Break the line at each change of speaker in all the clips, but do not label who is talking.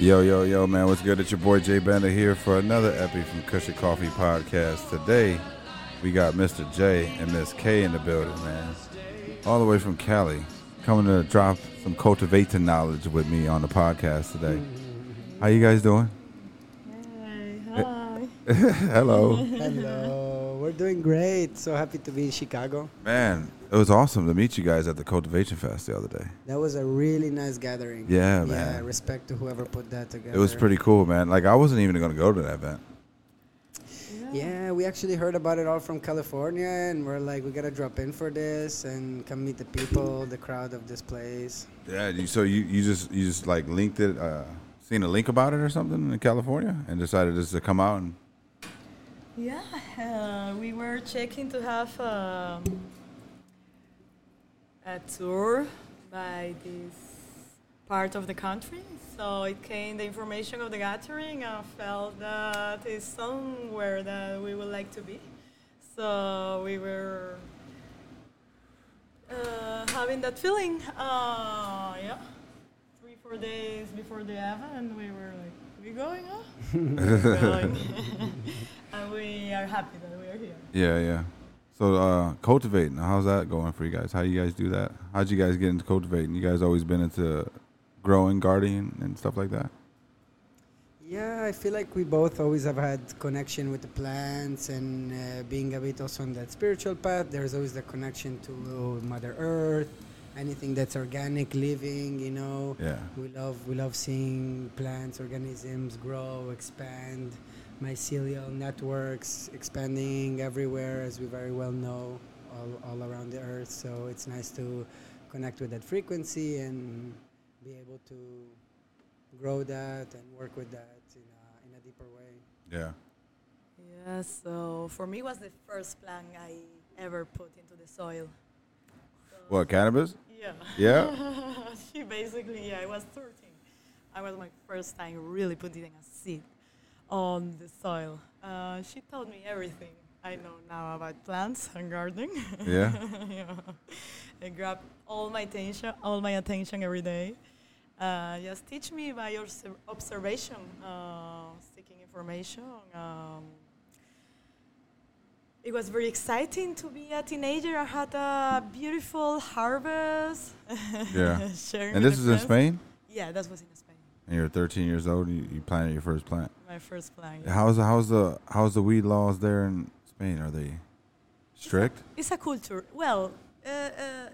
Yo, yo, yo, man, what's good? It's your boy Jay Bender here for another epi from Kush and Coffee Podcast. Today, we got Mr. J and Miss K in the building, man. All the way from Cali, coming to drop some cultivating knowledge with me on the podcast today. How you guys doing?
Hi.
Hello.
Hello, we're doing great. So happy to be in Chicago.
Man, it was awesome to meet you guys at the Cultivation Fest the other day.
That was a really nice gathering.
Yeah,
Yeah,
man.
respect to whoever put that together.
It was pretty cool, man. Like, I wasn't even going to go to that event.
Yeah, we actually heard about it all from California, and we're like, we gotta drop in for this and come meet the people, the crowd of this place.
Yeah, you, so you, you just you just like linked it, uh, seen a link about it or something in California, and decided just to come out and
Yeah, uh, we were checking to have um, a tour by this part of the country. So it came the information of the gathering. I felt that it's somewhere that we would like to be. So we were uh, having that feeling. Uh, yeah, three four days before the event, we were like, "We going? Huh? We're going." and we are happy that we are here.
yeah, yeah. So uh, cultivating, how's that going for you guys? How do you guys do that? How'd you guys get into cultivating? You guys always been into growing, gardening, and stuff like that.
Yeah, I feel like we both always have had connection with the plants and uh, being a bit also on that spiritual path. There's always the connection to Mother Earth, anything that's organic living. You know,
Yeah,
we love we love seeing plants, organisms grow, expand, mycelial networks expanding everywhere, as we very well know, all, all around the Earth. So it's nice to connect with that frequency and be able to grow that and work with that in a, in a deeper way.
yeah.
Yeah, so for me was the first plant I ever put into the soil. So-
What cannabis?
Yeah.
Yeah.
she basically, yeah, I was 13. I was my first time really putting it in a seed on the soil. Uh, she told me everything I know now about plants and gardening.
Yeah.
yeah. It grabbed all my attention, all my attention every day. Uh, just teach me by your observation, uh, seeking information. Um, it was very exciting to be a teenager. I had a beautiful harvest.
Yeah. And this is in. Spain.
Yeah, that was in Spain.
And you're 13 years old. You, you planted your first plant.
My first plant. yeah.
How's the how's the how's the weed laws there in Spain? Are they strict?
It's a culture. Well, uh, uh,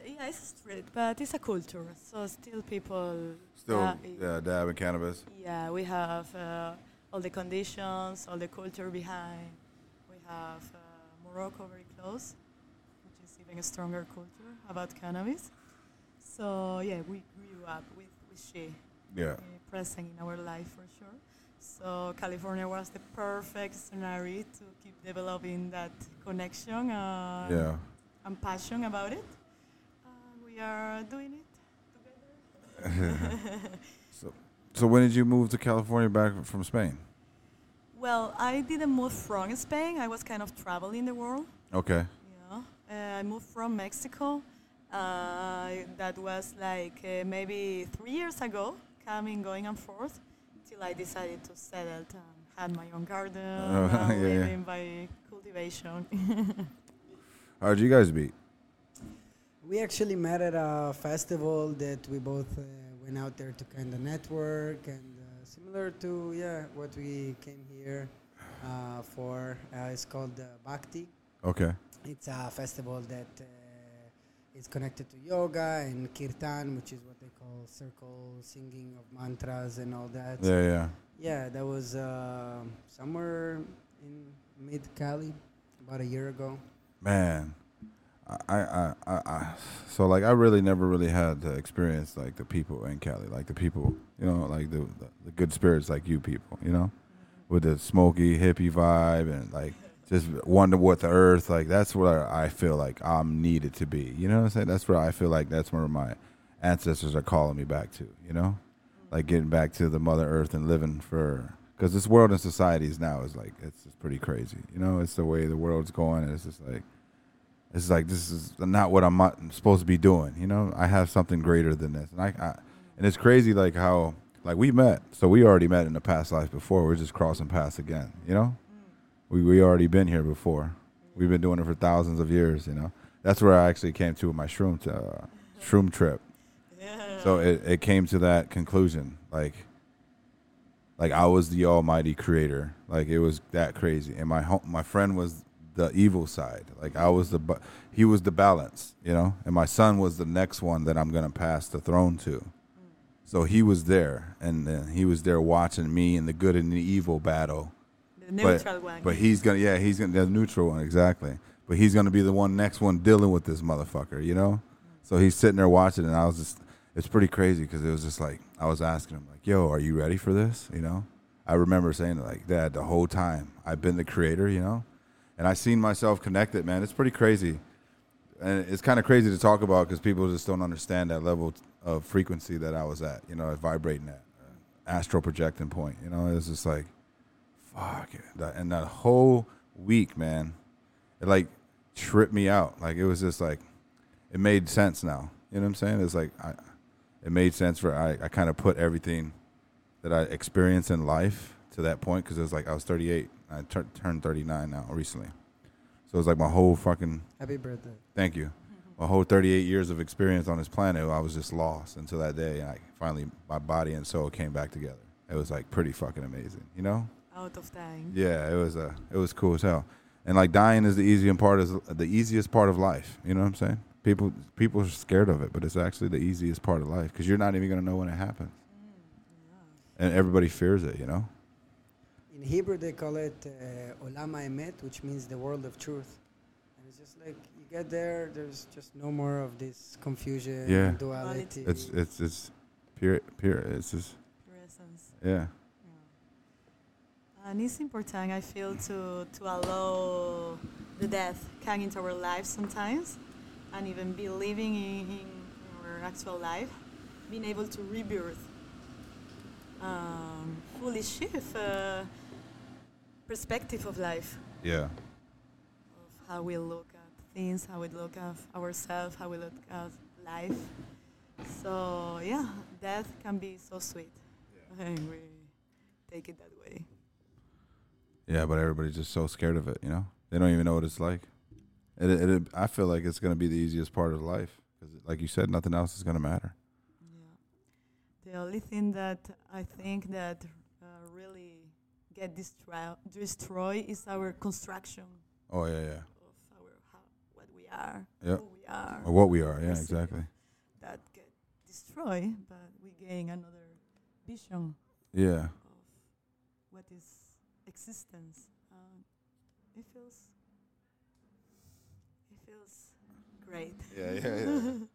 yeah, it's strict, but it's a culture. So still people.
Still,
uh,
yeah, dabbing cannabis.
Yeah, we have uh, all the conditions, all the culture behind. We have uh, Morocco very close, which is even a stronger culture about cannabis. So yeah, we grew up with with she
Yeah.
uh, present in our life for sure. So California was the perfect scenario to keep developing that connection uh,
Yeah.
and passion about it. And we are doing it together.
So, so when did you move to California back from Spain?
Well, I didn't move from Spain. I was kind of traveling the world.
Okay.
Yeah, uh, I moved from Mexico. Uh, that was like uh, maybe three years ago, coming, going and forth, till I decided to settle and had my own garden, uh,
yeah, yeah.
living by cultivation.
How did you guys meet?
We actually met at a festival that we both uh, went out there to kind of network and uh, similar to yeah what we came here uh, for. Uh, it's called uh, Bhakti.
Okay.
It's a festival that uh, is connected to yoga and kirtan, which is what they call circle singing of mantras and all that.
Yeah, yeah.
Yeah, that was uh, somewhere in mid Cali, about a year ago.
Man, I, I, I, I, so like I really never really had the experience like the people in Cali, like the people, you know, like the, the the good spirits like you people, you know, with the smoky hippie vibe and like just wonder what the earth like. That's where I feel like I'm needed to be. You know what I'm saying? That's where I feel like that's where my ancestors are calling me back to. You know, like getting back to the Mother Earth and living for. Because this world and societies now is like it's just pretty crazy, you know. It's the way the world's going, and it's just like it's like this is not what I'm supposed to be doing. You know, I have something greater than this, and I, I and it's crazy like how like we met, so we already met in the past life before. We're just crossing paths again. You know, we we already been here before. We've been doing it for thousands of years. You know, that's where I actually came to with my shroom to, uh, shroom trip.
Yeah.
So it, it came to that conclusion, like like I was the almighty creator. Like it was that crazy. And my home, my friend was the evil side. Like I was the he was the balance, you know? And my son was the next one that I'm going to pass the throne to. So he was there and he was there watching me in the good and the evil battle.
The neutral one.
But he's going to yeah, he's going to the neutral one exactly. But he's going to be the one next one dealing with this motherfucker, you know? So he's sitting there watching and I was just it's pretty crazy because it was just like I was asking him like, "Yo, are you ready for this?" You know, I remember saying like, "Dad, the whole time I've been the creator," you know, and I seen myself connected. Man, it's pretty crazy, and it's kind of crazy to talk about because people just don't understand that level of frequency that I was at. You know, vibrating at uh, astral projecting point. You know, it's just like, fuck it. That, and that whole week, man, it like tripped me out. Like it was just like, it made sense now. You know what I'm saying? It's like I, it made sense for I, I kind of put everything that I experienced in life to that point because it was like I was 38. I tur- turned 39 now recently, so it was like my whole fucking
Happy birthday.
thank you, my whole 38 years of experience on this planet. I was just lost until that day, and I finally my body and soul came back together. It was like pretty fucking amazing, you know?
Out of time.
Yeah, it was uh, it was cool as hell. And like dying is the easiest part is the easiest part of life. You know what I'm saying? People people are scared of it, but it's actually the easiest part of life because you're not even gonna know when it happens, and everybody fears it. You know?
In Hebrew, they call it uh, Olam Emet, which means the world of truth. And it's just like you get there, there's just no more of this confusion,
Yeah.
duality.
It's it's it's pure pure. It's just
Pure essence.
yeah.
And it's important, I feel, to, to allow the death come into our lives sometimes and even be living in, in our actual life, being able to rebirth, um, fully shift uh, perspective of life,
Yeah.
of how we look at things, how we look at ourselves, how we look at life. So yeah, death can be so sweet Yeah. when we take it that way.
Yeah, but everybody's just so scared of it. You know, they don't even know what it's like. It, it, it I feel like it's gonna be the easiest part of life because, like you said, nothing else is gonna matter.
Yeah. The only thing that I think that uh, really get destroy destroy is our construction
Oh yeah, yeah.
of our how, what we are,
Yep.
who we are.
Or what we are. Yeah, exactly.
That get destroyed, but we gain another vision
Yeah.
of what is existence. Um, it feels it feels great.
Yeah, yeah, yeah.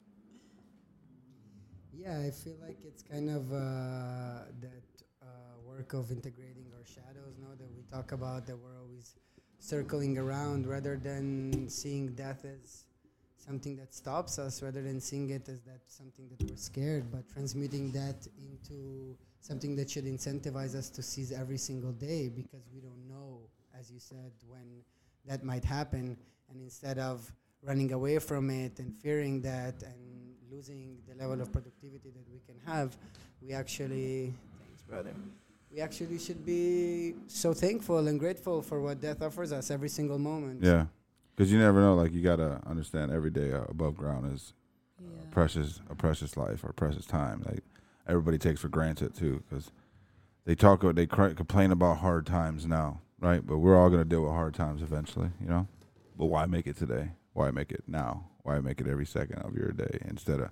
Yeah, I feel like it's kind of uh, that uh, work of integrating our shadows, Now that we talk about, that we're always circling around rather than seeing death as something that stops us, rather than seeing it as that something that we're scared, but transmuting that into something that should incentivize us to seize every single day because we don't know, as you said, when that might happen. And instead of running away from it and fearing that and losing the level of productivity that we can have, we actually, thanks, brother. We actually should be so thankful and grateful for what death offers us every single moment.
Yeah. Because you never know. Like you gotta understand, every day uh, above ground is
Yeah.
precious, a precious life or precious time. Like everybody takes for granted too, because they talk, they cry, complain about hard times now, right? But we're all gonna deal with hard times eventually, you know. But why make it today? Why make it now? Why make it every second of your day instead of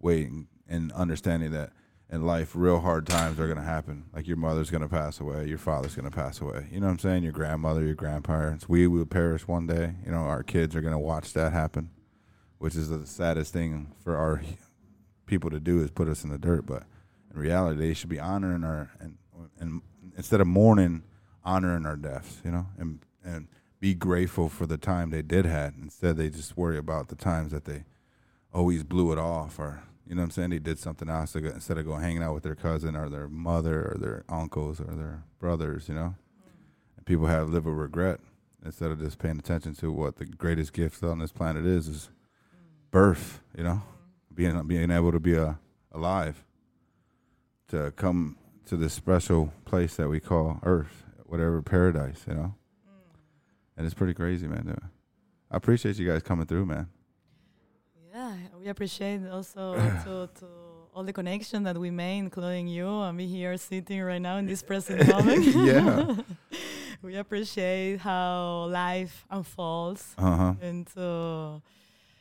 waiting and understanding that in life, real hard times are gonna happen. Like your mother's gonna pass away, your father's gonna pass away. You know what I'm saying? Your grandmother, your grandparents. We will perish one day. You know, our kids are gonna watch that happen, which is the saddest thing for our people to do is put us in the dirt. But in reality, they should be honoring our and and instead of mourning, honoring our deaths. You know, and and be grateful for the time they did had. Instead, they just worry about the times that they always blew it off or you know what I'm saying? They did something else instead of going hanging out with their cousin or their mother or their uncles or their brothers, you know? And people have live with regret instead of just paying attention to what the greatest gift on this planet is is birth, you know? Being being able to be uh, alive. To come to this special place that we call Earth, whatever paradise, you know? And it's pretty crazy, man. I appreciate you guys coming through, man.
Yeah, we appreciate also to, to all the connection that we made, including you and me here sitting right now in this present moment.
Yeah.
we appreciate how life unfolds
Uh huh.
into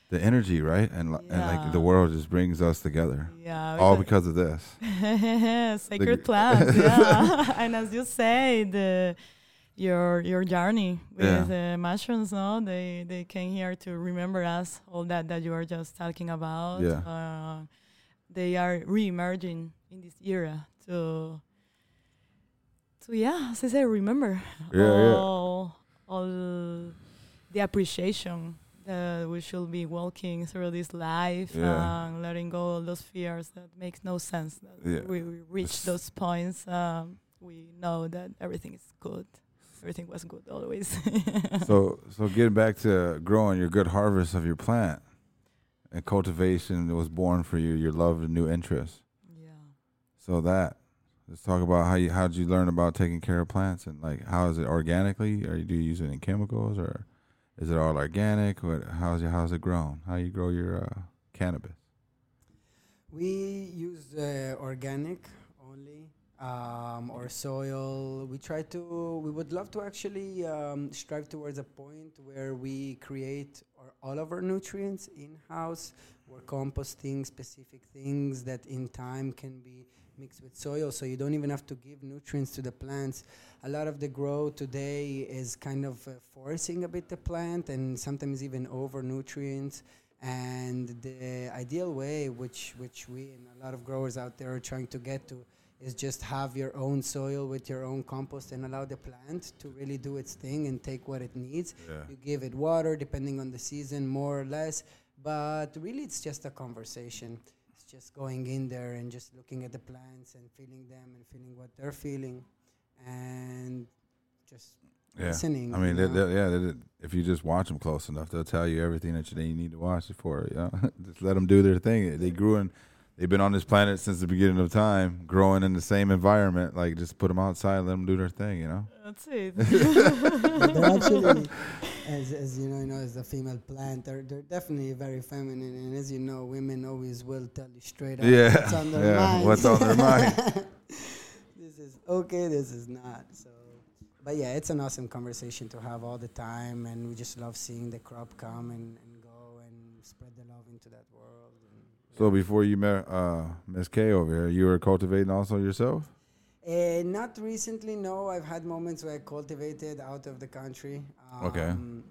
the energy, right? And li- and like the world just brings us together,
yeah
all
because-
of this.
sacred plants. Yeah, and as you say, the your your journey
Yeah.
with the mushrooms, no, they they came here to remember us all that that you were just talking about.
Yeah.
Uh, they are re-emerging in this era to to yeah, as I say, remember
Yeah, yeah.
all all the appreciation that we should be walking through this life
Yeah.
and letting go of those fears that makes no sense. That
Yeah.
we, we reach those points, um, we know that everything is good. Everything was good always.
So so getting back to growing your good harvest of your plant and cultivation was born for you, your love and new interest.
yeah.
So that let's talk about how you how did you learn about taking care of plants and like how is it organically or do you use it in chemicals or is it all organic? What how's it how's it grown? How you grow your uh, cannabis?
We use uh, organic only um, or soil. We try to. We would love to actually um, strive towards a point where we create our, all of our nutrients in house. We're composting specific things that in time can be mixed with soil, so you don't even have to give nutrients to the plants. A lot of the grow today is kind of uh, forcing a bit the plant, and sometimes even over nutrients and the ideal way which which we and a lot of growers out there are trying to get to is just have your own soil with your own compost and allow the plant to really do its thing and take what it needs
Yeah.
you give it water depending on the season more or less but really it's just a conversation just going in there and just looking at the plants and feeling them and feeling what they're feeling and just
Yeah.
listening
I mean,
you
they,
know?
they, yeah, they, if you just watch them close enough, they'll tell you everything that you, you need to watch it for. You know, just let them do their thing. They grew in, they've been on this planet since the beginning of time, growing in the same environment. Like, just put them outside, let them do their thing. You know.
That's it.
But actually, as, as you know, you know, as a female plant, they're, they're definitely very feminine. And as you know, women always will tell you straight up
Yeah,
what's on their
yeah,
mind.
what's on their mind.
this is okay, this is not. So, but yeah, it's an awesome conversation to have all the time. And we just love seeing the crop come and, and go and spread the love into that world.
So before you met uh, Miss K over here, you were cultivating also yourself.
Uh, not recently, no. I've had moments where I cultivated out of the country.
Okay.
Um,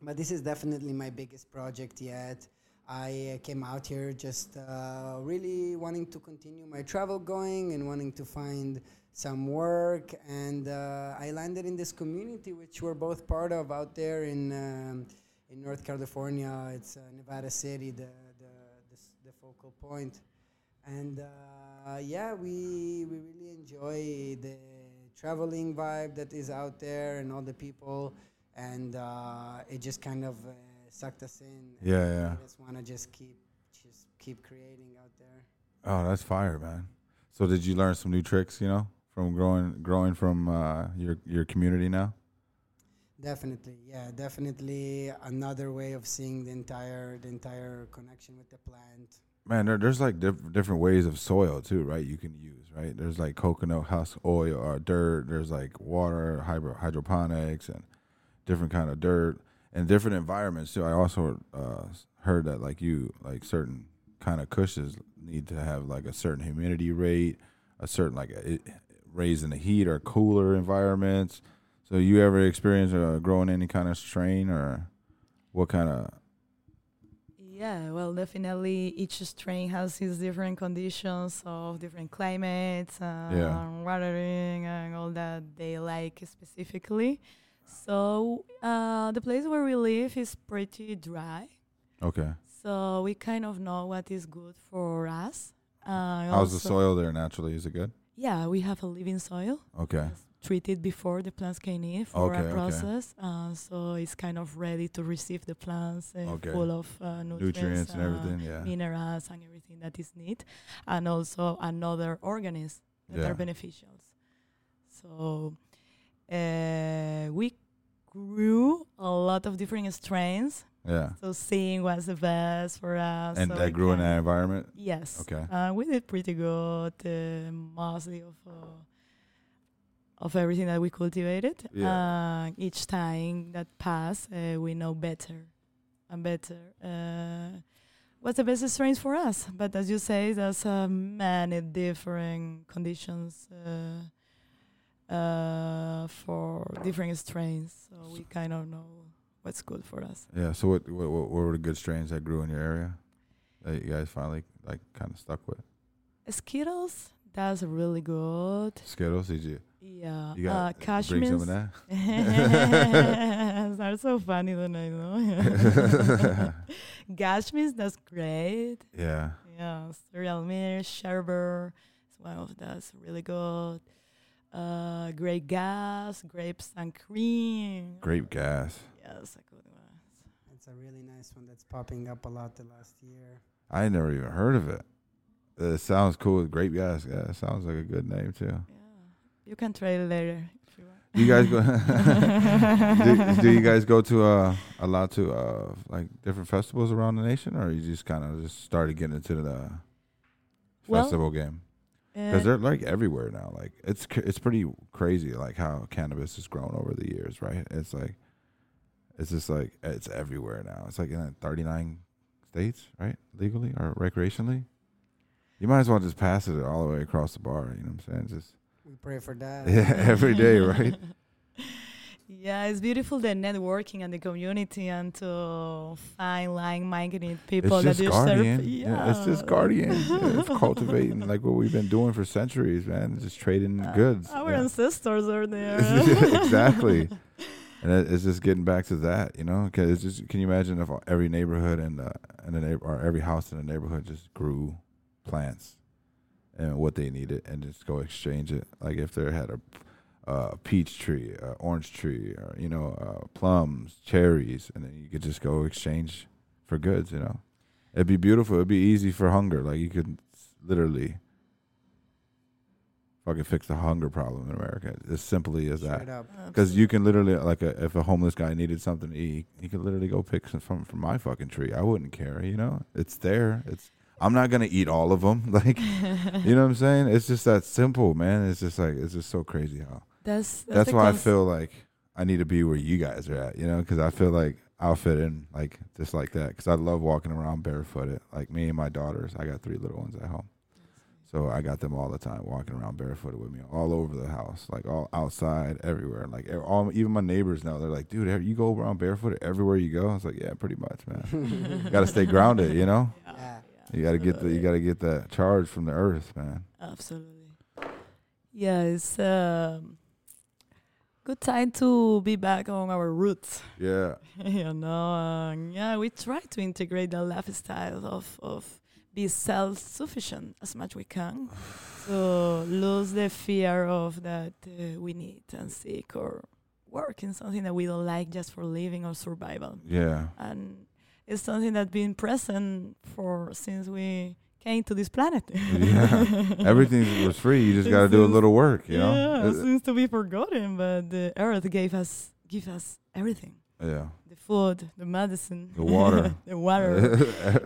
But this is definitely my biggest project yet. I uh, came out here just uh, really wanting to continue my travel going and wanting to find some work. And uh, I landed in this community, which we're both part of out there in um, in North California. It's uh, Nevada City, the the, the, the focal point and uh, yeah, we we really enjoy the traveling vibe that is out there and all the people, and uh, it just kind of uh, sucked us in. and
Yeah, yeah.
We just want to just keep just keep creating out there.
Oh, that's fire, man. So did you learn some new tricks? You know, from growing growing from uh, your your community now.
Definitely, yeah, definitely another way of seeing the entire the entire connection with the plant.
Man, there, there's like diff- different ways of soil too, right? You can use, right? There's like coconut husk oil or dirt. There's like water, hydro- hydroponics, and different kind of dirt and different environments too. I also uh, heard that like you, like certain kind of cushions need to have like a certain humidity rate, a certain like raising the heat or cooler environments. So you ever experience uh, growing any kind of strain or what kind of
Yeah, well, definitely each strain has its different conditions of different climates, and
Yeah.
watering, and all that they like specifically. So uh, the place where we live is pretty dry,
okay?
so we kind of know what is good for us. Uh,
How's the soil there naturally? Is it good?
Yeah, we have a living soil.
Okay.
Treated before the plants came in for
Okay,
a
okay.
process, uh, so it's kind of ready to receive the plants uh,
Okay.
full of uh, nutrients,
Nutrients and
uh,
everything. Yeah.
minerals and everything that is need, and also another organisms that
Yeah.
are beneficial. So uh, we grew a lot of different strains.
Yeah.
So seeing what's the best for us.
And
so
that grew in that environment.
Yes.
Okay.
Uh, we did pretty good. Uh, mostly of uh, of everything that we cultivated.
Yeah.
Uh, each time that passed, uh, we know better and better. Uh, what's the best strains for us? But as you say, there's uh, many different conditions uh, uh, for different strains. So we kind of know what's good for us.
Yeah. So what, what what were the good strains that grew in your area that you guys finally like kind of stuck with?
Skittles, that's really good.
Skittles. Did you
Yeah.
you
uh,
got bring some of
cashmere's.
that?
That's so funny that I know. Gashmis, that's great.
yeah.
Yeah, cereal milk, sherbet is one of that's really good. Uh, grape gas, grapes and cream.
Grape gas.
Yes, a good one.
It's a really nice one that's popping up a lot the last year.
I never even heard of it. It sounds cool. Grape gas. Yeah, it sounds like a good name too.
Yeah, you can try it later if you want.
You guys go. do, do you guys go to uh, a lot to uh, like different festivals around the nation, or you just kind of just started getting into the
Well,
festival game?
Uh,
Because they're like everywhere now. Like it's cr- it's pretty crazy, like how cannabis has grown over the years, right? It's like it's just like it's everywhere now. It's like in uh, 39 states, right, legally or recreationally. You might as well just pass it all the way across the bar. You know what I'm saying? Just
We pray for that.
yeah, every day, right?
Yeah, it's beautiful the networking and the community and to find like-minded people
it's
that
just
you
guardian.
serve.
Yeah. it's just guardian. Yeah, it's cultivating like what we've been doing for centuries, man. Just trading
Uh,
goods.
Our
yeah.
ancestors are there.
exactly. And it's just getting back to that, you know. Cause it's just, can you imagine if every neighborhood and uh, and the neighbor or every house in the neighborhood just grew plants and what they needed and just go exchange it. Like if they had a uh, peach tree, uh, orange tree, or you know, uh, plums, cherries, and then you could just go exchange for goods. You know, it'd be beautiful. It'd be easy for hunger. Like you could literally fucking fix the hunger problem in America as simply as that.
Straight up.
Because you can literally, like, a, if a homeless guy needed something to eat, he could literally go pick some from from my fucking tree. I wouldn't care, you know. It's there. It's. I'm not gonna eat all of them. Like, you know what I'm saying? It's just that simple, man. It's just like it's just so crazy how.
That's that's,
That's
the
why I feel like I need to be where you guys are at, you know, because I feel like I'll fit in like just like that. Because I love walking around barefooted. Like me and my daughters, I got three little ones at home. So I got them all the time walking around barefooted with me all over the house, like all outside, everywhere. Like all, even my neighbors know they're like, dude, you go around barefooted everywhere you go. I was like, yeah, pretty much, man. you got to stay grounded, you know.
Yeah,
Yeah.
You got to get the you got to get that charge from the earth, man.
Absolutely. Yeah, it's um, good time to be back on our roots.
Yeah,
you know, um, yeah, we try to integrate the lifestyle of of be self sufficient as much we can. So lose the fear of that uh, we need and seek or work in something that we don't like just for living or survival.
yeah,
And it's something that's been present for since we came to this planet.
Yeah. everything was free. You just got to do a little work, you
yeah,
know.
it seems to be forgotten, but the earth gave us give us everything:
yeah,
the food, the medicine,
The water.
the water,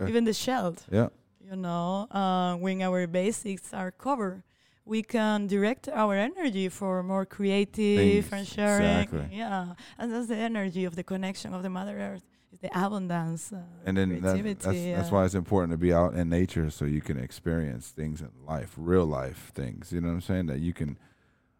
even the shelter.
yeah,
You know, uh, when our basics are covered, we can direct our energy for more creative
Things,
and sharing.
exactly.
Yeah, and that's the energy of the connection of the Mother Earth. The abundance. Uh,
and then that, that's that's why it's important to be out in nature so you can experience things in life, real life things. You know what I'm saying? That you can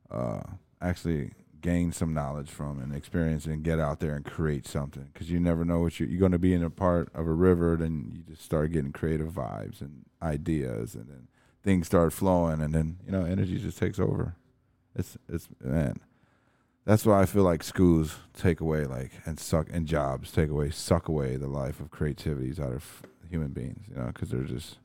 uh, actually gain some knowledge from and experience and get out there and create something because you never know what you're, you're going to be in a part of a river then you just start getting creative vibes and ideas and then things start flowing and then you know energy just takes over it's it's man that's why i feel like schools take away like and suck and jobs take away suck away the life of creativities out of human beings you know because they're just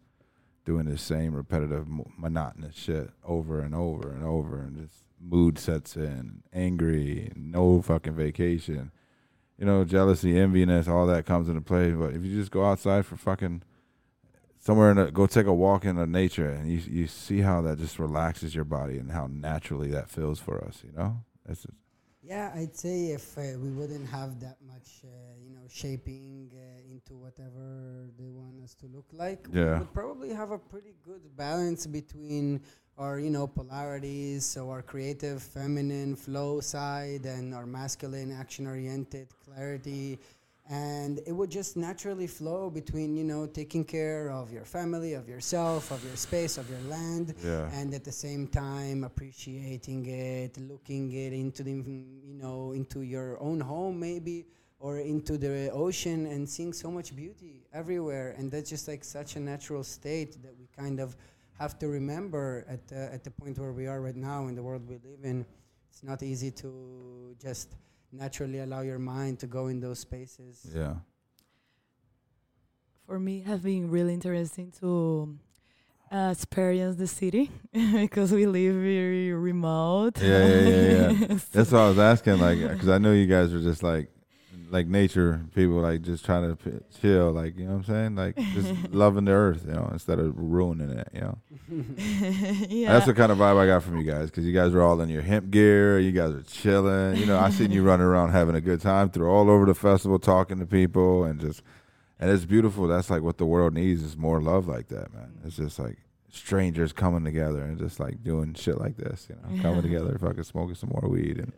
doing the same repetitive monotonous shit over and over and over and just mood sets in angry no fucking vacation. You know jealousy enviness all that comes into play but if you just go outside for fucking somewhere and go take a walk in the nature and you you see how that just relaxes your body and how naturally that feels for us you know? It's just,
Yeah, I'd say if uh, we wouldn't have that much, uh, you know, shaping uh, into whatever they want us to look like, we
Yeah.
would probably have a pretty good balance between our, you know, polarities, so our creative, feminine flow side, and our masculine, action-oriented clarity. And it would just naturally flow between, you know, taking care of your family, of yourself, of your space, of your land,
yeah.
and at the same time appreciating it looking it into the you know into your own home maybe or into the ocean and seeing so much beauty everywhere. And that's just like such a natural state that we kind of have to remember at the, at the point where we are right now in the world we live in. It's not easy to just naturally allow your mind to go in those spaces
yeah
for me have been really interesting to uh, experience the city because we live very remote.
Yeah, yeah, yeah, yeah.
So-
That's why I was asking, like, because I know you guys are just like, like nature people, like just trying to chill, like you know what I'm saying, like just loving the earth, you know, instead of ruining it, you know.
yeah.
That's the kind of vibe I got from you guys, because you guys are all in your hemp gear, you guys are chilling, you know. I seen you running around having a good time through all over the festival, talking to people, and just, and it's beautiful. That's like what the world needs is more love like that, man. It's just like strangers coming together and just like doing shit like this, you know, coming together, fucking smoking some more weed and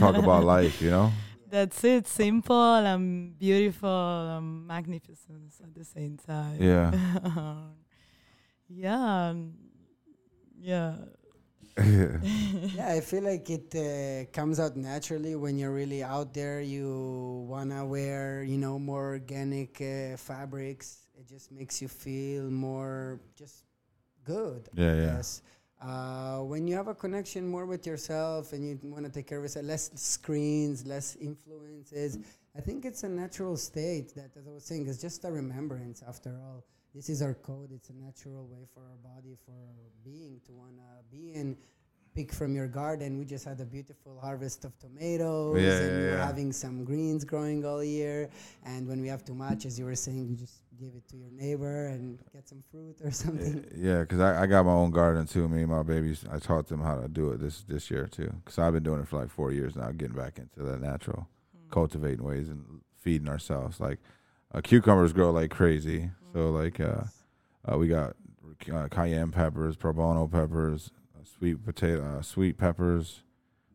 talk about life, you know?
That's it. Simple and beautiful and magnificent at the same time.
Yeah.
yeah. um, Yeah.
yeah, I feel like it uh, comes out naturally when you're really out there. You wanna wear, you know, more organic uh, fabrics. It just makes you feel more just good.
Yeah,
I
yeah.
Uh, when you have a connection more with yourself and you want to take care of yourself, less screens, less influences. I think it's a natural state that, as I was saying, is just a remembrance. After all, this is our code. It's a natural way for our body, for being to wanna be in. Pick from your garden. We just had a beautiful harvest of tomatoes,
Yeah,
and
yeah,
we're
yeah.
having some greens growing all year. And when we have too much, as you were saying, you just give it to your neighbor and get some fruit or something.
Yeah, because I, I got my own garden too. Me and my babies, I taught them how to do it this this year too. Because I've been doing it for like four years now, getting back into the natural cultivating ways and feeding ourselves. Like uh, cucumbers grow like crazy. So like uh, uh, we got uh, cayenne peppers, poblano peppers, sweet potato, uh, sweet peppers.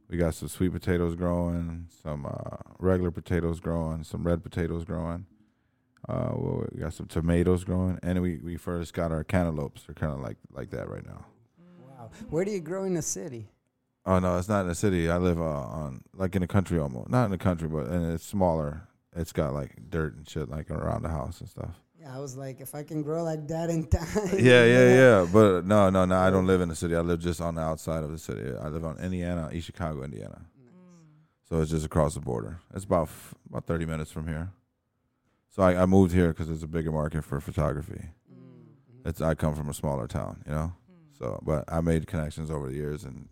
We got some sweet potatoes growing, some uh, regular potatoes growing, some red potatoes growing. Uh, well, we got some tomatoes growing, and we, we first got our cantaloupes. They're kind of like like that right now.
Wow. Where do you grow in the city?
Oh no, it's not in the city. I live uh, on like in the country almost, not in the country, but and it's smaller. It's got like dirt and shit like around the house and stuff.
Yeah, I was like, if I can grow like that in time.
Yeah, yeah, yeah. But no, no, no. I don't live in the city. I live just on the outside of the city. I live on Indiana, East Chicago, Indiana. Mm. So it's just across the border. It's about f- about thirty minutes from here. So I, I moved here because it's a bigger market for photography. Mm. It's I come from a smaller town, you know. Mm. So, but I made connections over the years, and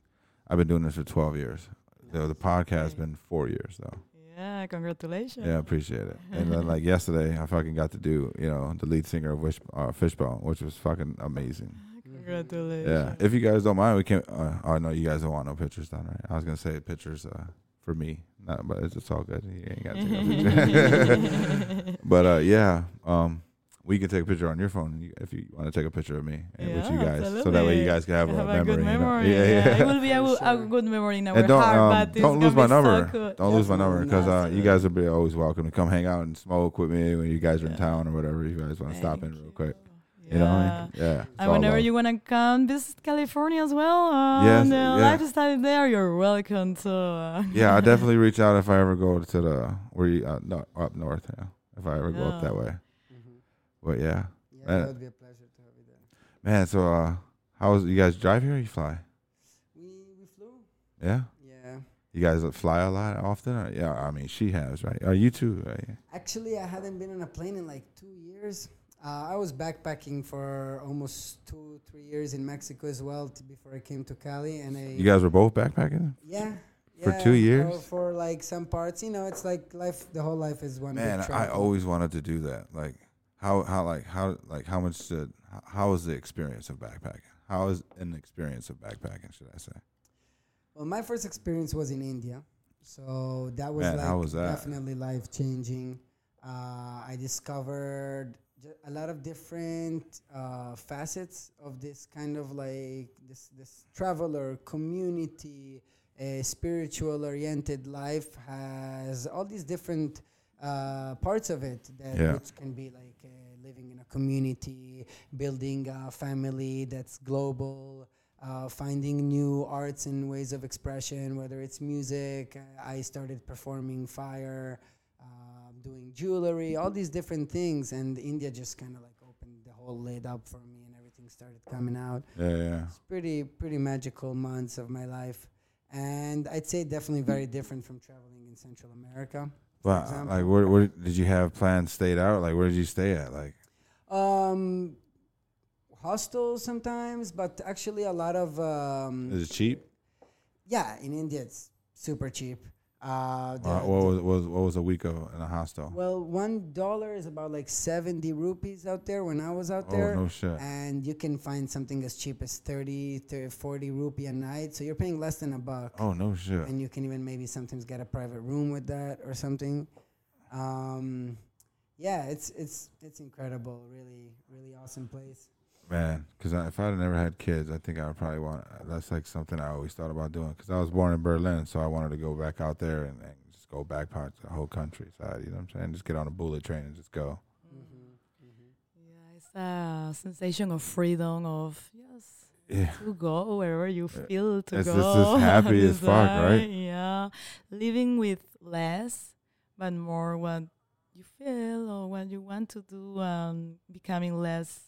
I've been doing this for twelve years. The, the podcast been four years though.
Yeah, congratulations.
Yeah, I appreciate it. And then like yesterday, I fucking got to do you know the lead singer of Wish, uh, Fishbone, which was fucking amazing.
Congratulations.
Yeah, if you guys don't mind, we can. Uh, oh no, you guys don't want no pictures done, right? I was gonna say pictures uh, for me, not, but it's, it's all good. You ain't got to but uh, yeah, um, we can take a picture on your phone you- if you want to take a picture of me and with you
Yeah,
guys, so that way you guys can have,
have
a,
a good
memory. you know?
memory.
Yeah, yeah.
It will be a,
For
a good memory in our
And don't
heart,
um,
but
don't lose my
be so
number. Don't lose my number because uh, you guys will be always welcome to come hang out and smoke with me when you guys are in town or whatever. You guys want to stop in real quick.
you.
You know, I
Yeah.
mean? yeah.
And whenever
love.
you wanna come visit California as well, uh,
Yes,
and the
yeah.
lifestyle there, you're welcome to. Uh,
yeah, I definitely reach out if I ever go to the where you uh, no, up north. Yeah, if I ever go up that way. But yeah,
Yeah, that would be a pleasure to have you there.
man. So uh, how was you guys drive here? or You fly?
We we flew.
Yeah.
Yeah.
You guys fly a lot often? Or, yeah, I mean she has, right? Are you too? Right?
Actually, I hadn't been on a plane in like two years. Uh, I was backpacking for almost two, three years in Mexico as well t- before I came to Cali, and I
You guys were both backpacking?
yeah.
for two years?
For, like some parts, you know, it's like life. The whole life is one. big
Man, I always wanted to do that. Like, how how like how like how much did how, was the experience of backpacking? How is an experience of backpacking? Should I say?
Well, my first experience was in India, so that was
Man,
like
was that?
definitely life changing. Uh, I discovered a lot of different uh, facets of this kind of like this this traveler community, a spiritual oriented life has all these different uh, parts of it that
Yeah.
which can be like living in a community, building a family that's global, uh, finding new arts and ways of expression, whether it's music. uh, I started performing fire, um, doing jewelry, all these different things, and India just kind of like opened the whole lid up for me, and everything started coming out.
Yeah, yeah.
It's pretty pretty magical months of my life, and I'd say definitely very different from traveling in Central America. example.
like, where where did you have plans stayed out? Like, where did you stay at? Like,
Um, hostels sometimes, but actually a lot of um,
is it cheap?
yeah. In India, it's super cheap. Uh, the-
what was, was what was a week of in a hostel?
well, one dollar is about like seventy rupees out there when I was out
oh
there.
no shit.
And you can find something as cheap as 30, 30, 40 rupee a night. So you're paying less than a buck.
Oh no shit.
And you can even maybe sometimes get a private room with that or something. Um, yeah, it's it's it's incredible. Really, really awesome place.
Man, because if I'd never had kids, I think I would probably want. That's like something I always thought about doing. Because I was born in Berlin, so I wanted to go back out there and, and just go backpack the whole countryside. You know what I'm saying? Just get on a bullet train and just go. Mm-hmm, mm-hmm.
Yeah, it's a sensation of freedom, of yes,
Yeah.
to go wherever you feel to
It's
go.
just- just happy as fuck, right?
Yeah, living with less, but more what you feel or what you want to do, um, becoming less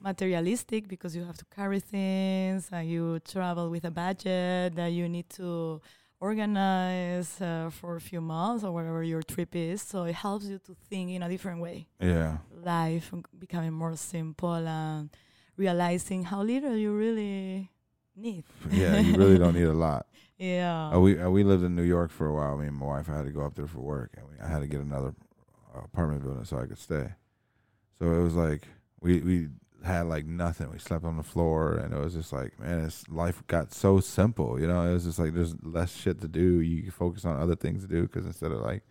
materialistic because you have to carry things and you travel with a budget that you need to organize uh, for a few months or whatever your trip is. So it helps you to think in a different way
Yeah.
life becoming more simple and realizing how little you really need.
Yeah. You really don't need a lot.
Yeah.
Uh, we uh, we lived in New York for a while. Me and my wife I had to go up there for work, and we, I had to get another apartment building so I could stay. So it was like we we had like nothing. We slept on the floor, and it was just like man, it's life got so simple. You know, it was just like there's less shit to do. You can focus on other things to do because instead of like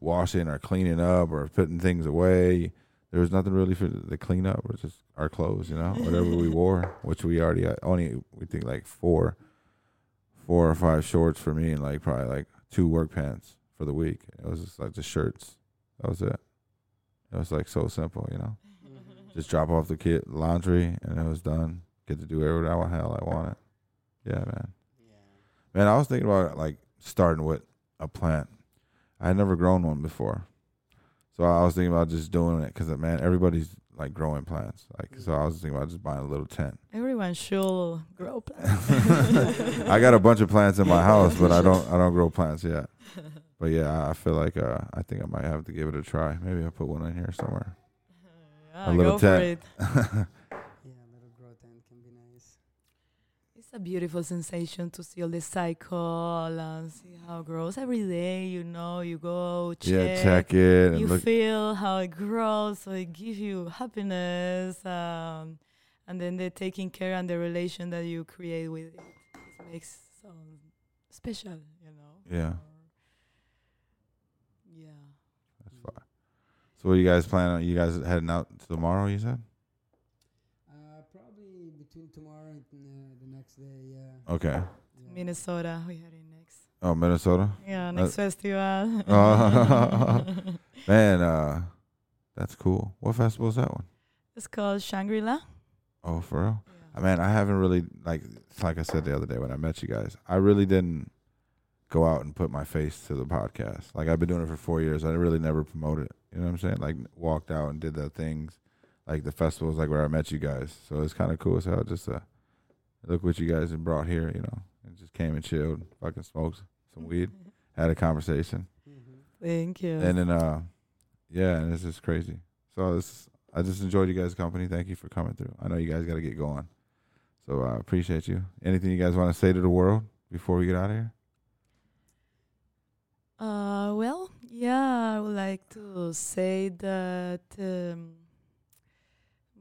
washing or cleaning up or putting things away. There was nothing really for the clean up. It was just our clothes, you know, whatever we wore, which we already had, only we think like four four or five shorts for me and like probably like two work pants for the week. It was just like the shirts. That was it. It was like so simple, you know. Mm-hmm. Just drop off the kid laundry and it was done. Get to do whatever the hell I wanted. Yeah, man. Yeah. Man, I was thinking about like starting with a plant. I had never grown one before, so I was thinking about just doing it because man, everybody's like growing plants. Like, so I was thinking about just buying a little tent.
Everyone should grow plants.
I got a bunch of plants in my house, but I don't I don't grow plants yet. But yeah, I- I feel like uh, I think I might have to give it a try. Maybe I'll put one in here somewhere.
Yeah,
little
go for
tent.
it.
Yeah, a little grow tent can be nice.
It's a beautiful sensation to see all the cycle and see how it grows every day. You know, you go check,
yeah, check it and
you
look.
feel how it grows, so it gives you happiness, um, and then the taking care and the relation that you create with it, it makes so special. You know.
Yeah.
Or- yeah.
That's fine. So what you guys plan on? You guys heading out tomorrow? You said.
Uh, probably between tomorrow and uh, the next day. Yeah.
Okay.
yeah.
Minnesota, we heading next.
Oh, Minnesota.
Yeah, next festival.
Oh. Man, uh, that's cool. What festival is that one?
it's called Shangri La.
Oh, for real? I Man, I haven't really like like I said the other day when I met you guys. I really didn't go out and put my face to the podcast. Like I've been doing it for four years. I really never promoted. it. You know what I'm saying? Like walked out and did the things, like the festivals, like where I met you guys. So it's kind of cool as hell. Just uh, look what you guys have brought here. You know, and just came and chilled, fucking smoked some weed, had a conversation,
Mhm.
Thank you.
and then uh, yeah, and it's just crazy. So it's I just enjoyed you guys' company. Thank you for coming through. I know you guys got to get going. So I appreciate you. Anything you guys want to say to the world before we get out of here?
Uh, well, yeah, I would like to say that um,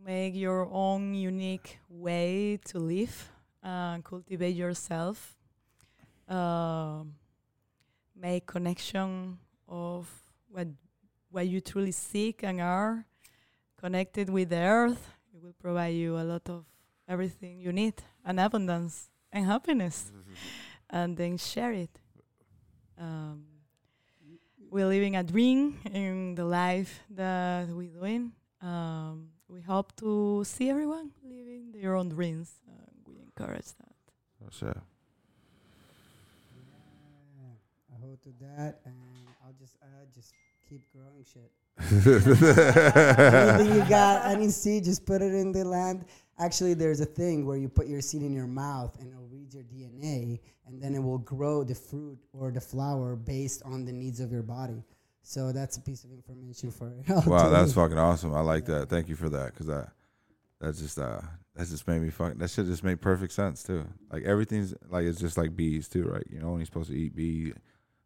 make your own unique way to live and cultivate yourself. Um make connection of what what you truly seek and are connected with the earth. It will provide you a lot of everything you need, and abundance and happiness, and then share it. Um, we're living a dream in the life that we're doing. Um, we hope to see everyone living their own dreams. Uh, we encourage that.
Oh, shit.
Yeah, I hold to that, and I'll just add, just keep growing shit. Anything you got, any seed, just put it in the land. Actually, there's a thing where you put your seed in your mouth, and it'll your DNA, and then it will grow the fruit or the flower based on the needs of your body. So that's a piece of information for
wow, that's
live.
fucking awesome. I like that. Thank you for that because I that just uh that just made me fuck. That shit just made perfect sense too. Like everything's like it's just like bees too, right? You're only supposed to eat bee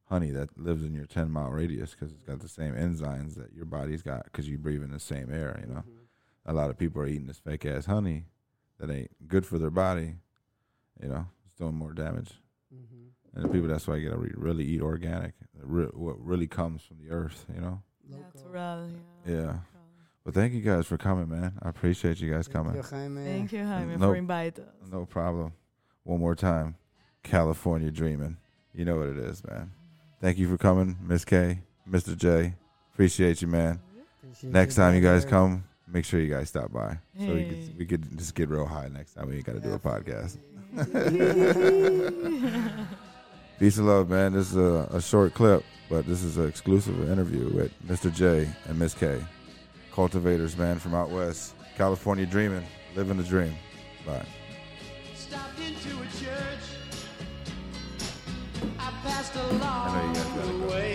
honey that lives in your 10 mile radius because it's got the same enzymes that your body's got because you breathe in the same air. You know, a lot of people are eating this fake ass honey that ain't good for their body. You know, it's doing more damage.
Mhm.
And the people, that's why you gotta re- really eat organic. Re- what really comes from the earth, you know.
Local.
Natural, yeah.
Yeah.
local.
Well, thank you guys for coming, man. I appreciate you guys
Thank
coming.
you,
Thank you, Jaime,
Nope.
for inviting us.
No problem. One more time, California dreaming. You know what it is, man. Thank you for coming, Miss K, Mr. J. Appreciate you, man.
Appreciate
Next time you guys come, make sure you guys stop by so we could, we could just get real high next time. We ain't got to do a podcast. Peace and love, man. This is a, a short clip, but this is an exclusive interview with Mr. J and Miss K. Cultivators, man, from out west. California dreaming, living the dream. Bye.
Stopped into a church. I passed
know you guys
along
gotta
the
go.
way. Well,